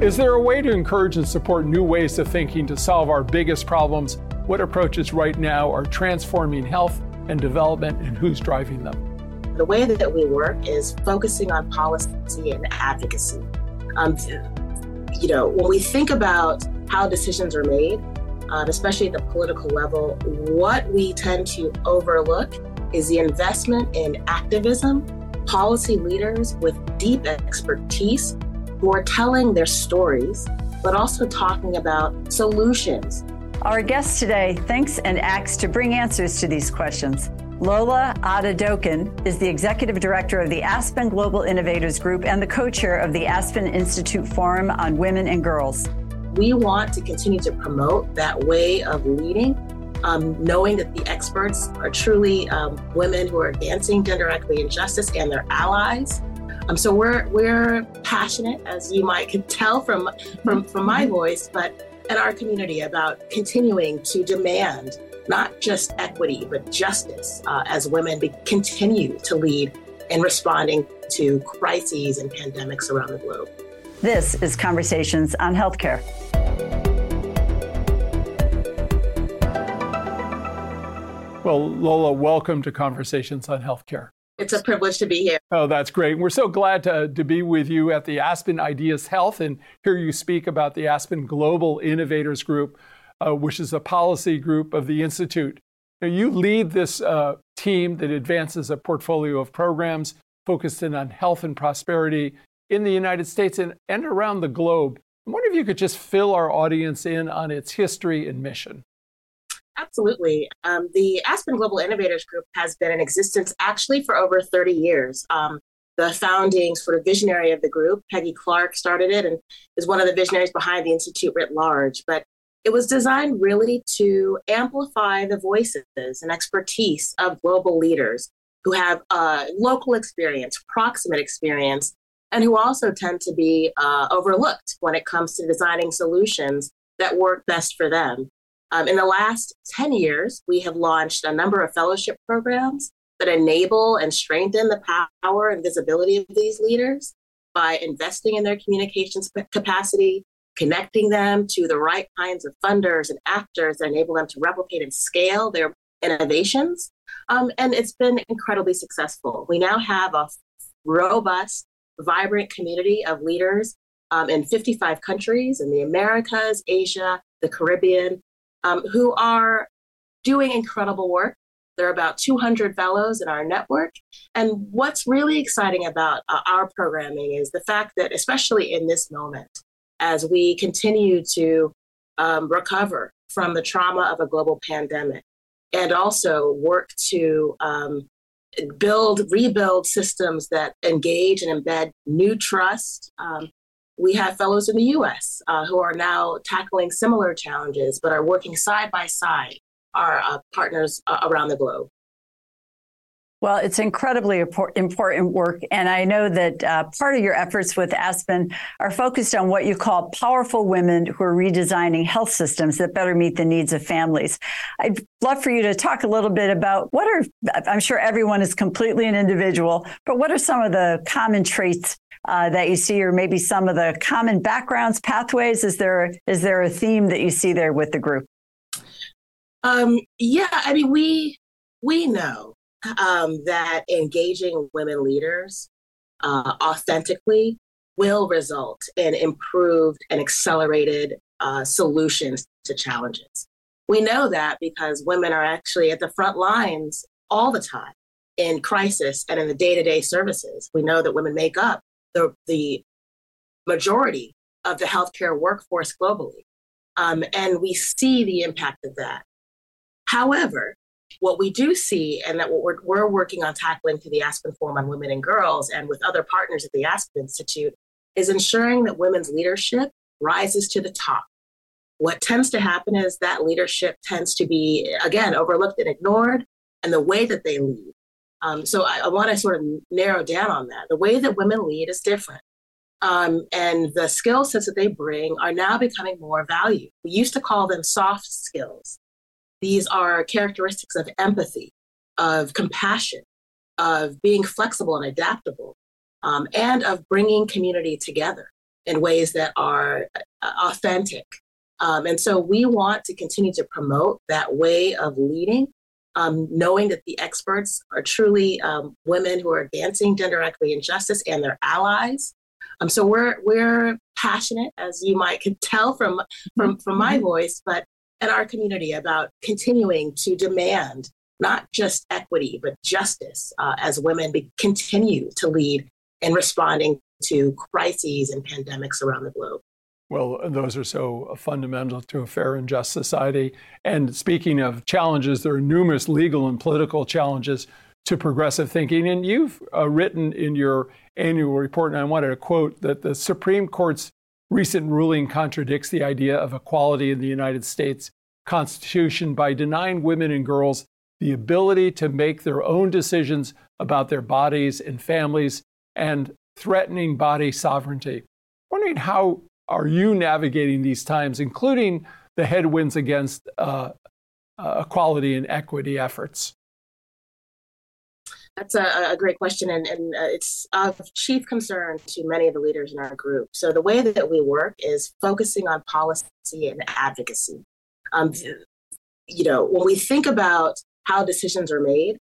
Is there a way to encourage and support new ways of thinking to solve our biggest problems? What approaches right now are transforming health and development, and who's driving them? The way that we work is focusing on policy and advocacy. Um, you know, when we think about how decisions are made, um, especially at the political level, what we tend to overlook is the investment in activism, policy leaders with deep expertise who are telling their stories, but also talking about solutions. Our guest today thinks and acts to bring answers to these questions. Lola Adedokun is the executive director of the Aspen Global Innovators Group and the co chair of the Aspen Institute Forum on Women and Girls. We want to continue to promote that way of leading, um, knowing that the experts are truly um, women who are advancing gender equity and justice and their allies. Um, so we're we're passionate, as you might could tell from from from my mm-hmm. voice, but in our community about continuing to demand not just equity, but justice uh, as women be, continue to lead in responding to crises and pandemics around the globe. This is Conversations on Healthcare. Well, Lola, welcome to Conversations on Healthcare. It's a privilege to be here. Oh, that's great. We're so glad to, to be with you at the Aspen Ideas Health and hear you speak about the Aspen Global Innovators Group, uh, which is a policy group of the Institute. Now, you lead this uh, team that advances a portfolio of programs focused in on health and prosperity in the United States and, and around the globe. I wonder if you could just fill our audience in on its history and mission. Absolutely. Um, the Aspen Global Innovators Group has been in existence actually for over 30 years. Um, the founding sort of visionary of the group, Peggy Clark, started it and is one of the visionaries behind the Institute writ large. But it was designed really to amplify the voices and expertise of global leaders who have uh, local experience, proximate experience, and who also tend to be uh, overlooked when it comes to designing solutions that work best for them. Um, in the last 10 years, we have launched a number of fellowship programs that enable and strengthen the power and visibility of these leaders by investing in their communications capacity, connecting them to the right kinds of funders and actors that enable them to replicate and scale their innovations. Um, and it's been incredibly successful. We now have a robust, vibrant community of leaders um, in 55 countries in the Americas, Asia, the Caribbean, um, who are doing incredible work. There are about 200 fellows in our network. And what's really exciting about uh, our programming is the fact that, especially in this moment, as we continue to um, recover from the trauma of a global pandemic and also work to um, build, rebuild systems that engage and embed new trust, um, we have fellows in the US uh, who are now tackling similar challenges, but are working side by side, our uh, partners uh, around the globe. Well, it's incredibly important work. And I know that uh, part of your efforts with Aspen are focused on what you call powerful women who are redesigning health systems that better meet the needs of families. I'd love for you to talk a little bit about what are, I'm sure everyone is completely an individual, but what are some of the common traits uh, that you see, or maybe some of the common backgrounds, pathways? Is there is there a theme that you see there with the group? Um, yeah, I mean, we we know um, that engaging women leaders uh, authentically will result in improved and accelerated uh, solutions to challenges. We know that because women are actually at the front lines all the time in crisis and in the day to day services. We know that women make up the, the majority of the healthcare workforce globally. Um, and we see the impact of that. However, what we do see, and that what we're, we're working on tackling through the Aspen Forum on Women and Girls and with other partners at the Aspen Institute, is ensuring that women's leadership rises to the top. What tends to happen is that leadership tends to be, again, overlooked and ignored, and the way that they lead um, so I, I want to sort of narrow down on that. The way that women lead is different. Um, and the skill sets that they bring are now becoming more valued. We used to call them soft skills. These are characteristics of empathy, of compassion, of being flexible and adaptable, um, and of bringing community together in ways that are uh, authentic. Um, and so we want to continue to promote that way of leading, um, knowing that the experts are truly um, women who are advancing gender equity and justice and their allies. Um, so we're we're passionate, as you might can tell from from from my mm-hmm. voice, but in our community about continuing to demand not just equity but justice uh, as women be, continue to lead in responding to crises and pandemics around the globe. Well, those are so fundamental to a fair and just society. And speaking of challenges, there are numerous legal and political challenges to progressive thinking. And you've uh, written in your annual report, and I wanted to quote that the Supreme Court's recent ruling contradicts the idea of equality in the United States Constitution by denying women and girls the ability to make their own decisions about their bodies and families and threatening body sovereignty. Wondering how are you navigating these times, including the headwinds against uh, uh, equality and equity efforts? That's a, a great question, and, and uh, it's of chief concern to many of the leaders in our group. So, the way that we work is focusing on policy and advocacy. Um, you know, when we think about how decisions are made,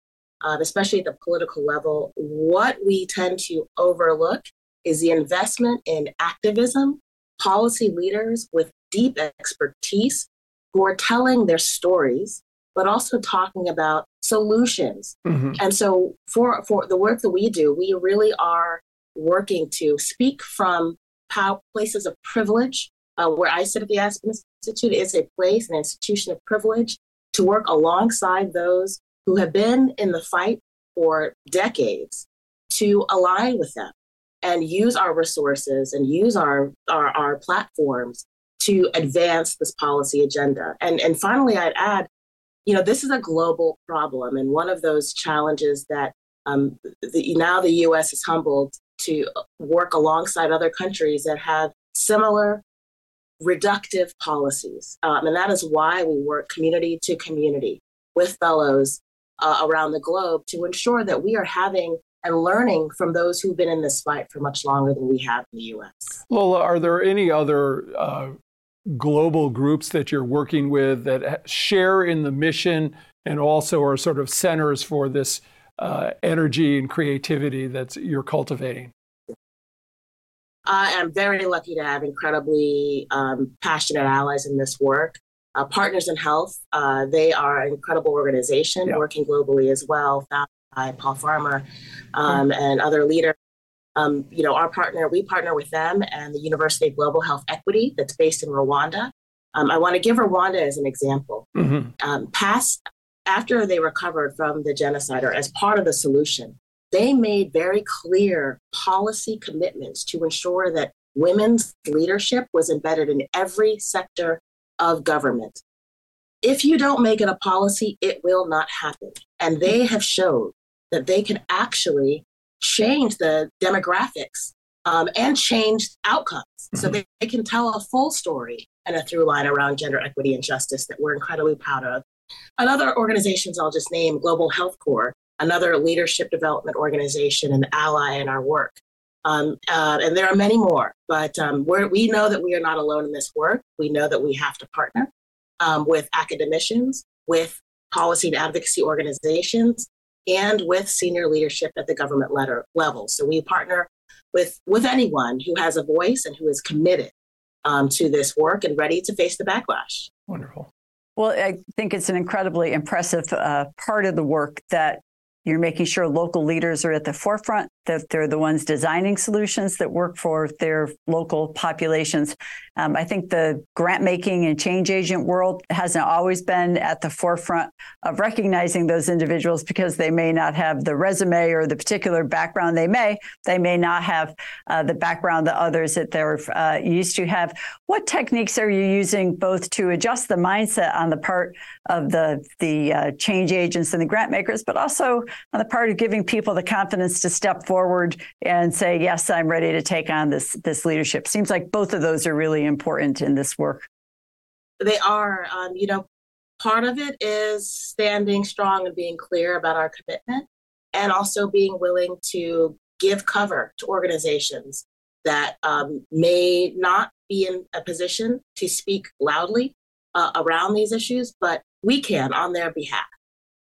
uh, especially at the political level, what we tend to overlook is the investment in activism, policy leaders with deep expertise who are telling their stories, but also talking about solutions. Mm-hmm. And so, for, for the work that we do, we really are working to speak from how places of privilege. Uh, where I sit at the Aspen Institute is a place, an institution of privilege, to work alongside those who have been in the fight for decades to align with them and use our resources and use our, our, our platforms to advance this policy agenda. And, and finally, I'd add, you know, this is a global problem. And one of those challenges that um, the, now the US is humbled to work alongside other countries that have similar reductive policies. Um, and that is why we work community to community with fellows uh, around the globe to ensure that we are having and learning from those who've been in this fight for much longer than we have in the US. Lola, are there any other uh, global groups that you're working with that share in the mission and also are sort of centers for this uh, energy and creativity that you're cultivating? I am very lucky to have incredibly um, passionate allies in this work. Uh, Partners in Health, uh, they are an incredible organization yeah. working globally as well, founded by Paul Farmer um, mm-hmm. and other leaders. Um, you know, our partner, we partner with them and the University of Global Health Equity that's based in Rwanda. Um, I want to give Rwanda as an example. Mm-hmm. Um, past, after they recovered from the genocide or as part of the solution, they made very clear policy commitments to ensure that women's leadership was embedded in every sector of government. If you don't make it a policy, it will not happen. And they have showed that they can actually change the demographics um, and change outcomes. Mm-hmm. So they, they can tell a full story and a through line around gender equity and justice that we're incredibly proud of. Another organizations I'll just name Global Health Corps, another leadership development organization and ally in our work. Um, uh, and there are many more, but um, we know that we are not alone in this work. We know that we have to partner um, with academicians, with policy and advocacy organizations, and with senior leadership at the government letter level. So we partner with, with anyone who has a voice and who is committed um, to this work and ready to face the backlash. Wonderful. Well, I think it's an incredibly impressive uh, part of the work that you're making sure local leaders are at the forefront, that they're the ones designing solutions that work for their local populations. Um, I think the grant making and change agent world hasn't always been at the forefront of recognizing those individuals because they may not have the resume or the particular background they may. They may not have uh, the background that others that they're uh, used to have. What techniques are you using both to adjust the mindset on the part of the the uh, change agents and the grant makers, but also on the part of giving people the confidence to step forward and say, "Yes, I'm ready to take on this this leadership." Seems like both of those are really important in this work. They are. Um, you know, part of it is standing strong and being clear about our commitment, and also being willing to give cover to organizations that um, may not be in a position to speak loudly uh, around these issues, but we can on their behalf.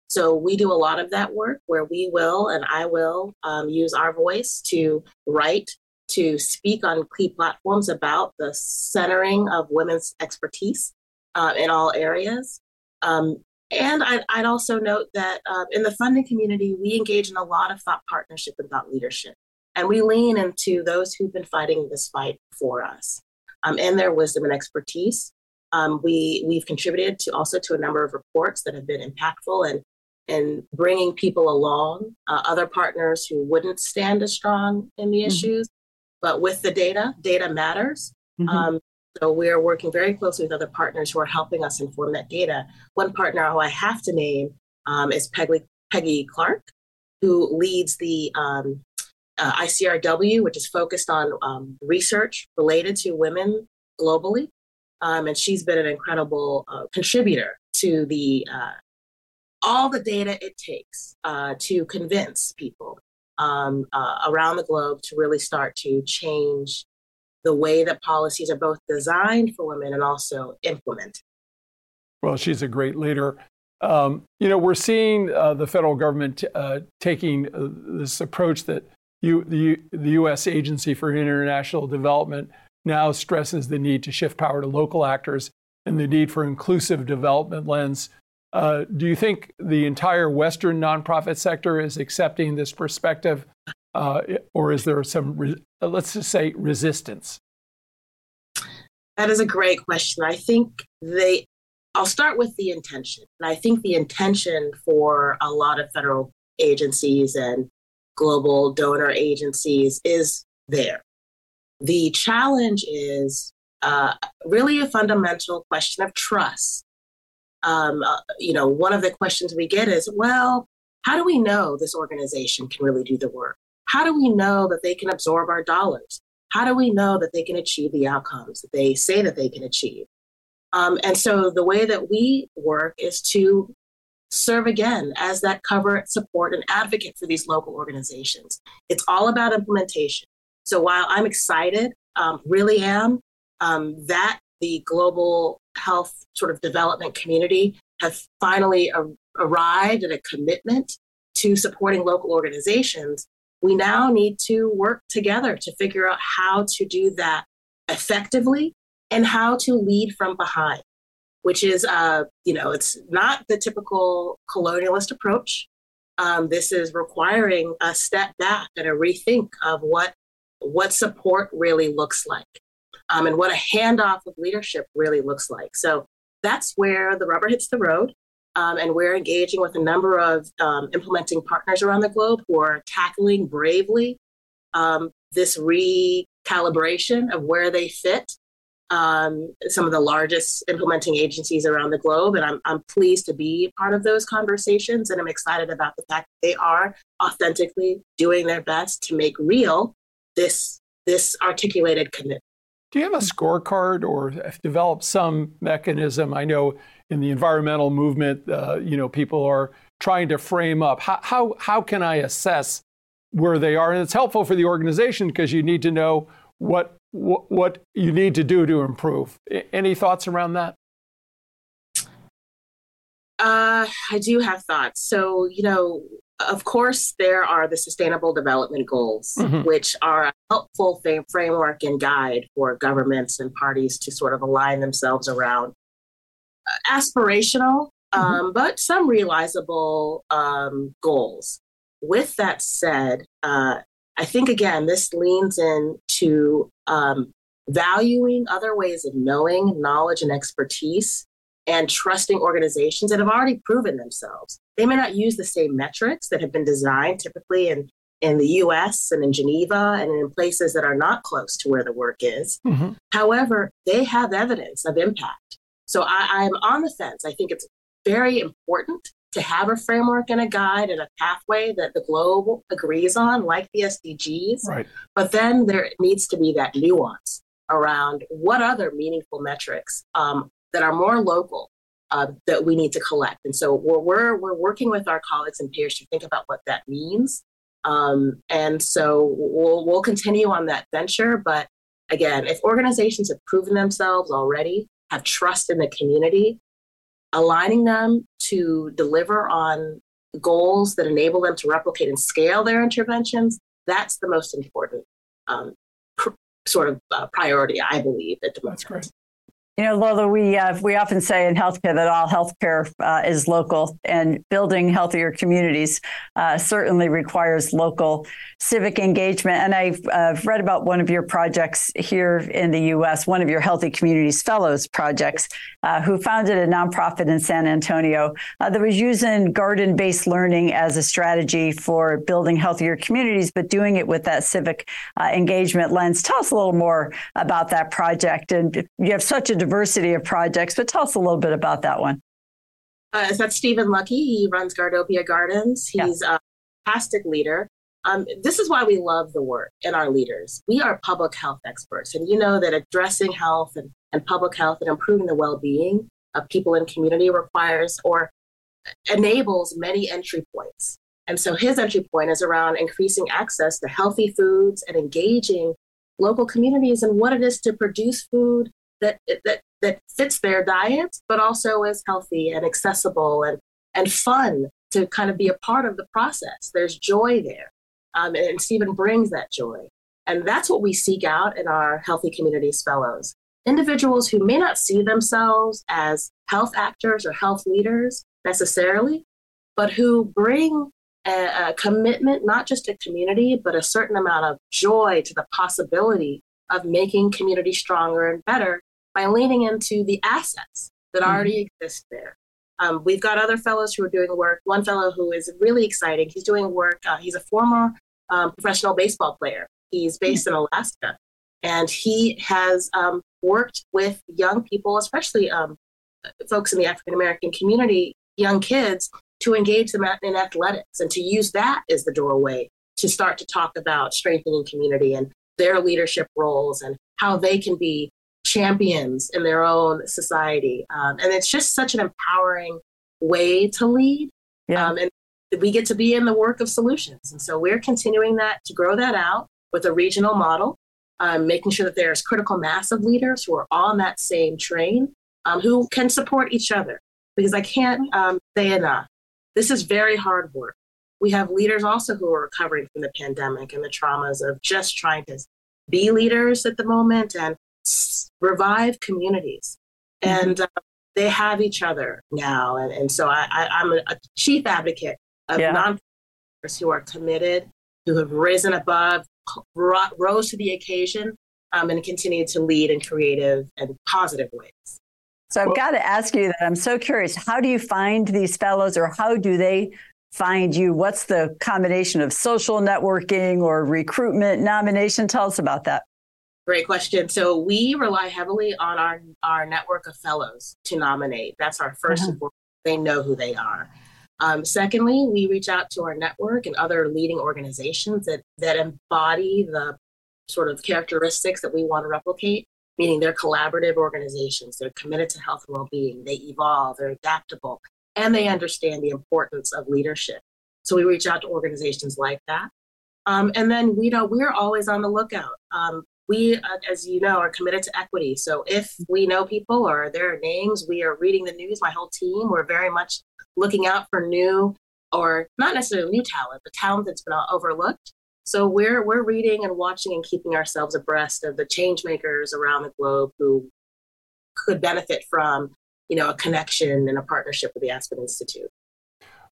So we do a lot of that work where we will and I will um, use our voice to write, to speak on key platforms about the centering of women's expertise uh, in all areas. Um, and I'd, I'd, also note that uh, in the funding community, we engage in a lot of thought partnership and thought leadership. And we lean into those who've been fighting this fight for us um, and their wisdom and expertise. Um, we, we've contributed to also to a number of reports that have been impactful and, and bringing people along, uh, other partners who wouldn't stand as strong in the mm-hmm. issues. But with the data, data matters. Mm-hmm. Um, so we're working very closely with other partners who are helping us inform that data. One partner who I have to name um, is Peggy, Peggy Clark, who leads the um, uh, ICRW, which is focused on um, research related to women globally. Um, and she's been an incredible uh, contributor to the uh, all the data it takes uh, to convince people um, uh, around the globe to really start to change the way that policies are both designed for women and also implemented. Well, she's a great leader. Um, you know, we're seeing uh, the federal government uh, taking uh, this approach that you, the, the U.S. Agency for International Development now stresses the need to shift power to local actors and the need for inclusive development lens. Uh, do you think the entire Western nonprofit sector is accepting this perspective, uh, or is there some, re- uh, let's just say, resistance? That is a great question. I think they, I'll start with the intention. And I think the intention for a lot of federal agencies and global donor agencies is there. The challenge is uh, really a fundamental question of trust. Um, uh, you know, one of the questions we get is, well, how do we know this organization can really do the work? How do we know that they can absorb our dollars? How do we know that they can achieve the outcomes that they say that they can achieve? Um, and so the way that we work is to serve again as that cover, support, and advocate for these local organizations. It's all about implementation. So while I'm excited, um, really am, um, that the global health sort of development community has finally a- arrived at a commitment to supporting local organizations, we now need to work together to figure out how to do that effectively and how to lead from behind which is, uh, you know, it's not the typical colonialist approach. Um, this is requiring a step back and a rethink of what what support really looks like, um, and what a handoff of leadership really looks like. So that's where the rubber hits the road. Um, and we're engaging with a number of um, implementing partners around the globe who are tackling bravely um, this recalibration of where they fit um, some of the largest implementing agencies around the globe. And I'm, I'm pleased to be part of those conversations. And I'm excited about the fact that they are authentically doing their best to make real this, this articulated commitment. Do you have a scorecard or developed some mechanism? I know in the environmental movement, uh, you know, people are trying to frame up how, how, how can I assess where they are? And it's helpful for the organization because you need to know what what you need to do to improve. Any thoughts around that? Uh, I do have thoughts. So, you know, of course, there are the Sustainable Development Goals, mm-hmm. which are a helpful framework and guide for governments and parties to sort of align themselves around. Uh, aspirational, mm-hmm. um, but some realizable um, goals. With that said, uh, I think again, this leans into um, valuing other ways of knowing, knowledge, and expertise, and trusting organizations that have already proven themselves. They may not use the same metrics that have been designed typically in, in the US and in Geneva and in places that are not close to where the work is. Mm-hmm. However, they have evidence of impact. So I, I'm on the fence. I think it's very important to have a framework and a guide and a pathway that the globe agrees on, like the SDGs. Right. But then there needs to be that nuance around what other meaningful metrics um, that are more local uh, that we need to collect. And so we're, we're, we're working with our colleagues and peers to think about what that means. Um, and so we'll, we'll continue on that venture. But again, if organizations have proven themselves already, have trust in the community, aligning them to deliver on goals that enable them to replicate and scale their interventions, that's the most important um, pr- sort of uh, priority, I believe, at the moment. You know, Lola, we uh, we often say in healthcare that all healthcare uh, is local, and building healthier communities uh, certainly requires local civic engagement. And I've uh, read about one of your projects here in the U.S., one of your Healthy Communities Fellows projects, uh, who founded a nonprofit in San Antonio uh, that was using garden-based learning as a strategy for building healthier communities, but doing it with that civic engagement lens. Tell us a little more about that project, and you have such a diversity of projects, but tell us a little bit about that one. Uh, so that's Stephen Lucke. He runs Gardopia Gardens. He's yeah. a fantastic leader. Um, this is why we love the work and our leaders. We are public health experts, and you know that addressing health and, and public health and improving the well-being of people in community requires or enables many entry points. And so his entry point is around increasing access to healthy foods and engaging local communities and what it is to produce food that that that fits their diet, but also is healthy and accessible and and fun to kind of be a part of the process. There's joy there, um, and Stephen brings that joy, and that's what we seek out in our Healthy Communities Fellows. Individuals who may not see themselves as health actors or health leaders necessarily, but who bring a, a commitment not just to community, but a certain amount of joy to the possibility of making community stronger and better by leaning into the assets that mm-hmm. already exist there. Um, we've got other fellows who are doing work. One fellow who is really exciting, he's doing work. Uh, he's a former um, professional baseball player. He's based mm-hmm. in Alaska. And he has um, worked with young people, especially um, folks in the African American community, young kids, to engage them in athletics and to use that as the doorway to start to talk about strengthening community and their leadership roles and how they can be champions in their own society. Um, and it's just such an empowering way to lead. Yeah. Um, and we get to be in the work of solutions. And so we're continuing that to grow that out with a regional model, um, making sure that there's critical mass of leaders who are on that same train um, who can support each other. Because I can't um, say enough. This is very hard work. We have leaders also who are recovering from the pandemic and the traumas of just trying to be leaders at the moment and revive communities. Mm-hmm. And uh, they have each other now. And, and so I, am a, a, chief advocate of yeah. nonprofits who are committed, who have risen above, rose to the occasion, um, and continue to lead in creative and positive ways. So I've well, got to ask you that. I'm so curious. How do you find these fellows, or how do they find you? What's the combination of social networking or recruitment, nomination? Tell us about that. Great question. So we rely heavily on our, our network of fellows to nominate. That's our 1st uh-huh. They know who they are. Um, secondly, we reach out to our network and other leading organizations that, that embody the sort of characteristics that we want to replicate, meaning they're collaborative organizations. They're committed to health and well being. They evolve, they're adaptable, and they understand the importance of leadership. So we reach out to organizations like that. Um, and then we know we're always on the lookout. Um, we, uh, as you know, are committed to equity. So if we know people or their names, we are reading the news. My whole team, we're very much looking out for new or not necessarily new talent, but talent that's been overlooked. So we're we're reading and watching and keeping ourselves abreast of the change makers around the globe who could benefit from, you know, a connection and a partnership with the Aspen Institute.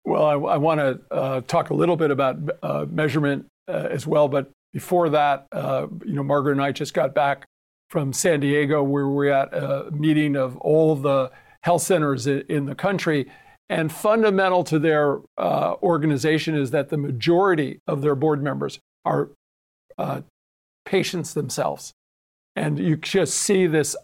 Well, I, I want to uh, talk a little bit about uh, measurement uh, as well, but before that, uh, you know, Margaret and I just got back from San Diego, where we're at a meeting of all the health centers in the country. And fundamental to their uh, organization is that the majority of their board members are uh, patients themselves. And you just see this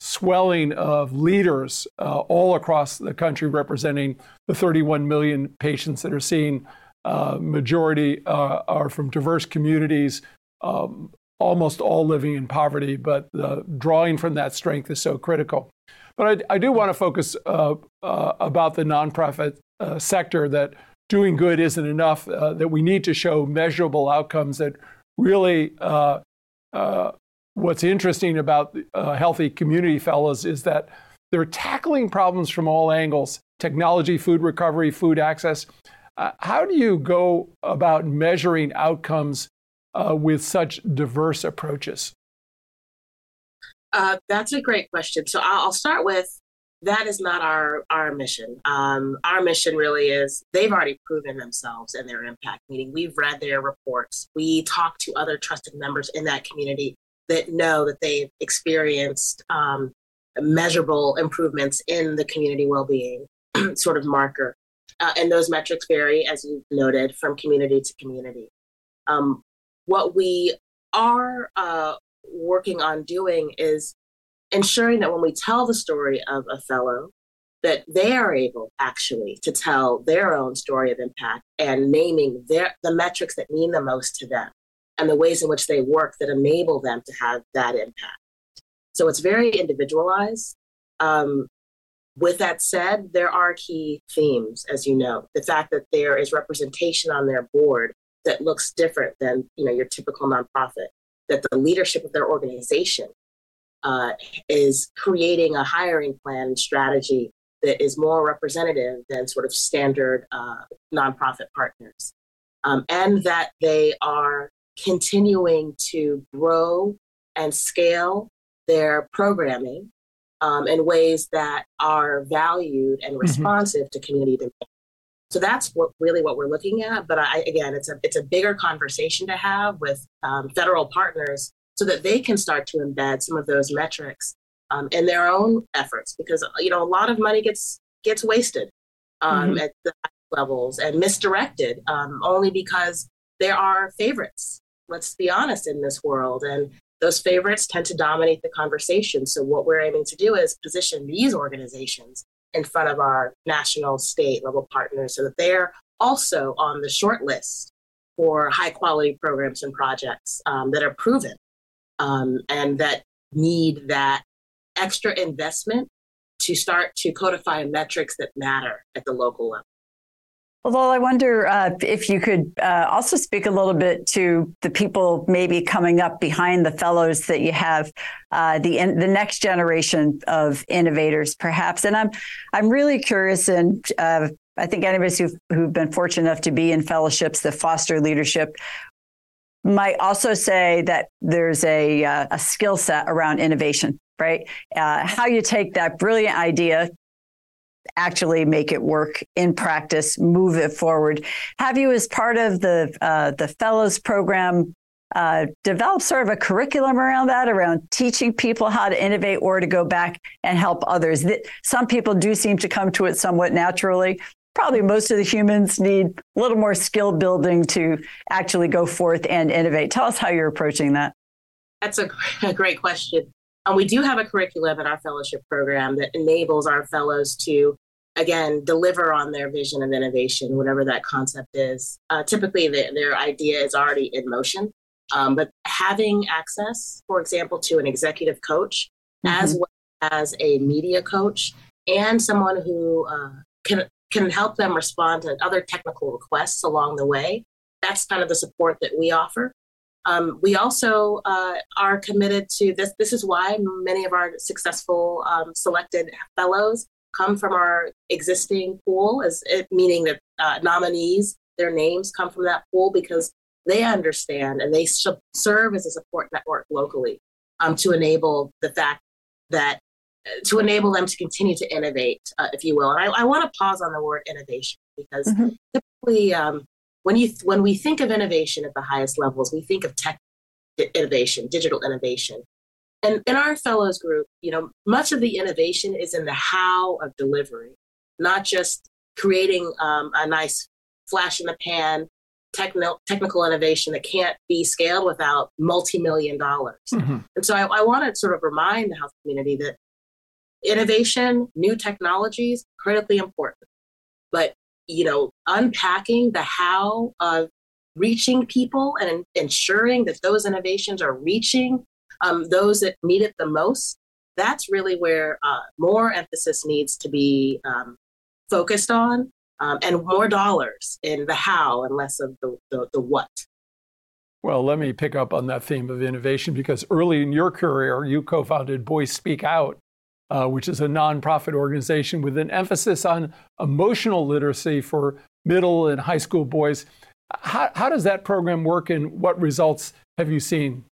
upswelling of leaders uh, all across the country representing the 31 million patients that are seeing uh, majority uh, are from diverse communities, um, almost all living in poverty, but drawing from that strength is so critical. But I, I do want to focus uh, uh, about the nonprofit uh, sector that doing good isn't enough, that we need to show measurable outcomes that really. What's interesting about uh, Healthy Community Fellows is that they're tackling problems from all angles technology, food recovery, food access. Uh, how do you go about measuring outcomes uh, with such diverse approaches? Uh, that's a great question. So I'll, I'll, start with that is not our our mission. Um, our mission really is they've already proven themselves and their impact. Meaning we've read their reports. We talk to other trusted members in that community that know that they've experienced um, measurable improvements in the community well-being sort of marker. Uh, and those metrics vary, as you noted, from community to community. Um, what we are uh, working on doing is ensuring that when we tell the story of a fellow, that they are able actually to tell their own story of impact and naming their the metrics that mean the most to them and the ways in which they work that enable them to have that impact. So it's very individualized. Um, with that said, there are key themes, as you know. The fact that there is representation on their board that looks different than you know your typical nonprofit that the leadership of their organization uh, is creating a hiring plan strategy that is more representative than sort of standard uh, nonprofit partners, um, and that they are continuing to grow and scale their programming um, in ways that are valued and mm-hmm. responsive mm-hmm. to community demand. So that's what really what we're looking at. But I, again, it's a it's a bigger conversation to have with um, federal partners so that they can start to embed some of those metrics um, in their own efforts because you know a lot of money gets gets wasted um, mm-hmm. at the levels and misdirected um, only because there are favorites. Let's be honest in this world, and those favorites tend to dominate the conversation. So what we're aiming to do is position these organizations in front of our national, state level partners so that they're also on the short list for high quality programs and projects um, that are proven um, and that need that extra investment to start to codify metrics that matter at the local level. Well, I wonder uh, if you could uh, also speak a little bit to the people maybe coming up behind the fellows that you have, uh, the the next generation of innovators, perhaps. And I'm I'm really curious, and uh, I think any of us who've, who've been fortunate enough to be in fellowships that foster leadership might also say that there's a uh, a skill set around innovation right? Uh, how you take that brilliant idea, actually make it work in practice, move it forward. Have you, as part of the uh, the fellows program, uh, develop sort of a curriculum around that, around teaching people how to innovate or to go back and help others? Some people do seem to come to it somewhat naturally. Probably most of the humans need a little more skill building to actually go forth and innovate. Tell us how you're approaching that. That's a, a great question. And we do have a curriculum in our fellowship program that enables our fellows to, again, deliver on their vision of innovation, whatever that concept is. Uh, typically, the, their idea is already in motion. Um, but having access, for example, to an executive coach, mm-hmm. as well as a media coach, and someone who uh, can can help them respond to other technical requests along the way. That's kind of the support that we offer. Um, we also uh, are committed to this. This is why many of our successful um, selected fellows come from our existing pool, as it, meaning that uh, nominees, their names come from that pool because they understand and they serve as a support network locally um, to enable the fact that to enable them to continue to innovate, uh, if you will. And I, I want to pause on the word innovation because mm-hmm. typically um, when you when we think of innovation at the highest levels, we think of tech innovation, digital innovation. And in our fellows group, you know, much of the innovation is in the how of delivery, not just creating um, a nice flash in the pan technical technical innovation that can't be scaled without multi-million dollars. Mm-hmm. And so I, I want to sort of remind the health community that innovation, new technologies, critically important. But you know, unpacking the how of reaching people and ensuring that those innovations are reaching um, those that need it the most, that's really where uh, more emphasis needs to be um, focused on. um, and more dollars in the how and less of the, the, the what. Well, let me pick up on that theme of innovation because early in your career, you co founded Boys Speak Out, uh, which is a nonprofit organization with an emphasis on emotional literacy for middle and high school boys. How, how does that program work and what results have you seen?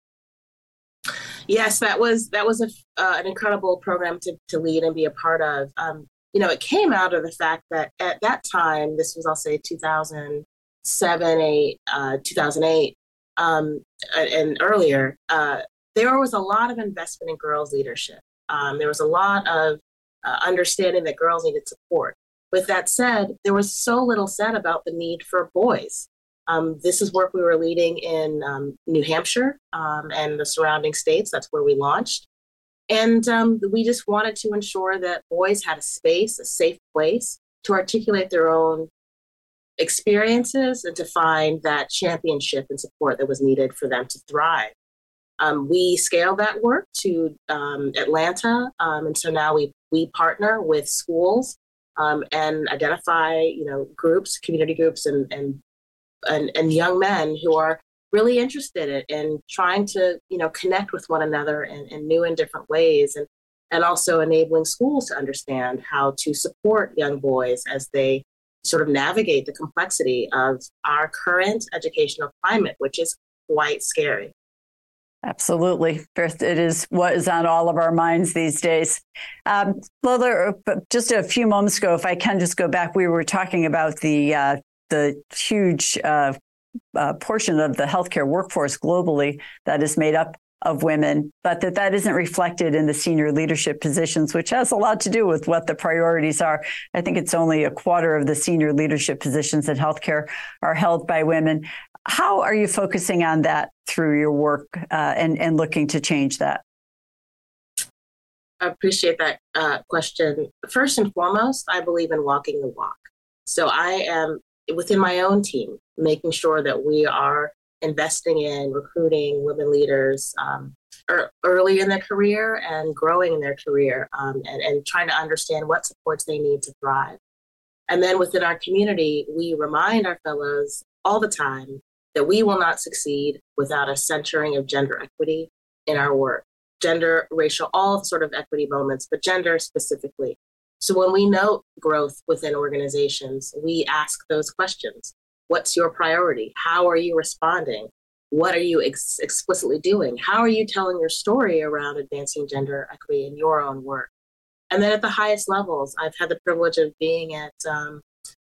Yes, that was that was a, uh, an incredible program to, to lead and be a part of. Um, you know, it came out of the fact that at that time, this was I'll say 2007, 8, uh, 2008, um, and earlier, uh, there was a lot of investment in girls' leadership. Um, there was a lot of uh, understanding that girls needed support. With that said, there was so little said about the need for boys. Um, this is work we were leading in um, New Hampshire um, and the surrounding states. That's where we launched. And um, we just wanted to ensure that boys had a space, a safe place to articulate their own experiences and to find that championship and support that was needed for them to thrive. Um, we scaled that work to um, Atlanta, um, and so now we we partner with schools um, and identify you know groups, community groups, and and and, and young men who are really interested in, in, trying to you know connect with one another in, in new and different ways, and and also enabling schools to understand how to support young boys as they sort of navigate the complexity of our current educational climate, which is quite scary. Absolutely. It is what is on all of our minds these days. Um, Lola, just a few moments ago, if I can just go back, we were talking about the uh, the huge uh, uh, portion of the healthcare workforce globally that is made up of women, but that that isn't reflected in the senior leadership positions, which has a lot to do with what the priorities are. I think it's only a quarter of the senior leadership positions in healthcare are held by women. How are you focusing on that through your work uh, and, and looking to change that? I appreciate that uh, question. First and foremost, I believe in walking the walk. So I am within my own team, making sure that we are investing in recruiting women leaders um, early in their career and growing in their career um, and, and trying to understand what supports they need to thrive. And then within our community, we remind our fellows all the time that we will not succeed without a centering of gender equity in our work. Gender, racial, all sort of equity moments, but gender specifically. So when we note growth within organizations, we ask those questions. What's your priority? How are you responding? What are you ex- explicitly doing? How are you telling your story around advancing gender equity in your own work? And then at the highest levels, I've had the privilege of being at um,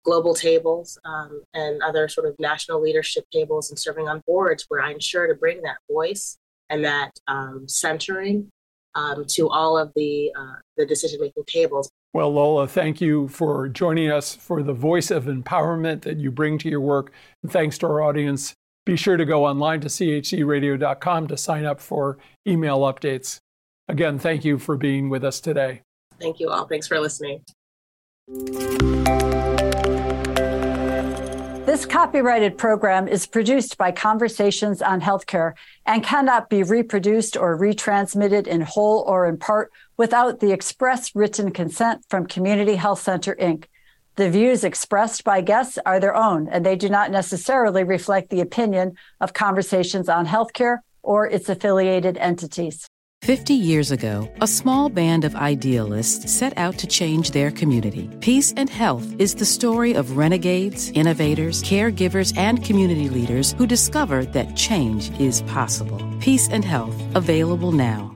global tables um, and other sort of national leadership tables and serving on boards where I ensure to bring that voice and that um, centering um, to all of the, uh, the decision making tables. Well, Lola, thank you for joining us for the voice of empowerment that you bring to your work. And thanks to our audience. Be sure to go online to chcradio.com to sign up for email updates. Again, thank you for being with us today. Thank you all. Thanks for listening. This copyrighted program is produced by Conversations on Healthcare and cannot be reproduced or retransmitted in whole or in part without the express written consent from Community Health Center, Inc. The views expressed by guests are their own, and they do not necessarily reflect the opinion of Conversations on Healthcare or its affiliated entities. 50 years ago, a small band of idealists set out to change their community. Peace and Health is the story of renegades, innovators, caregivers, and community leaders who discovered that change is possible. Peace and Health, available now.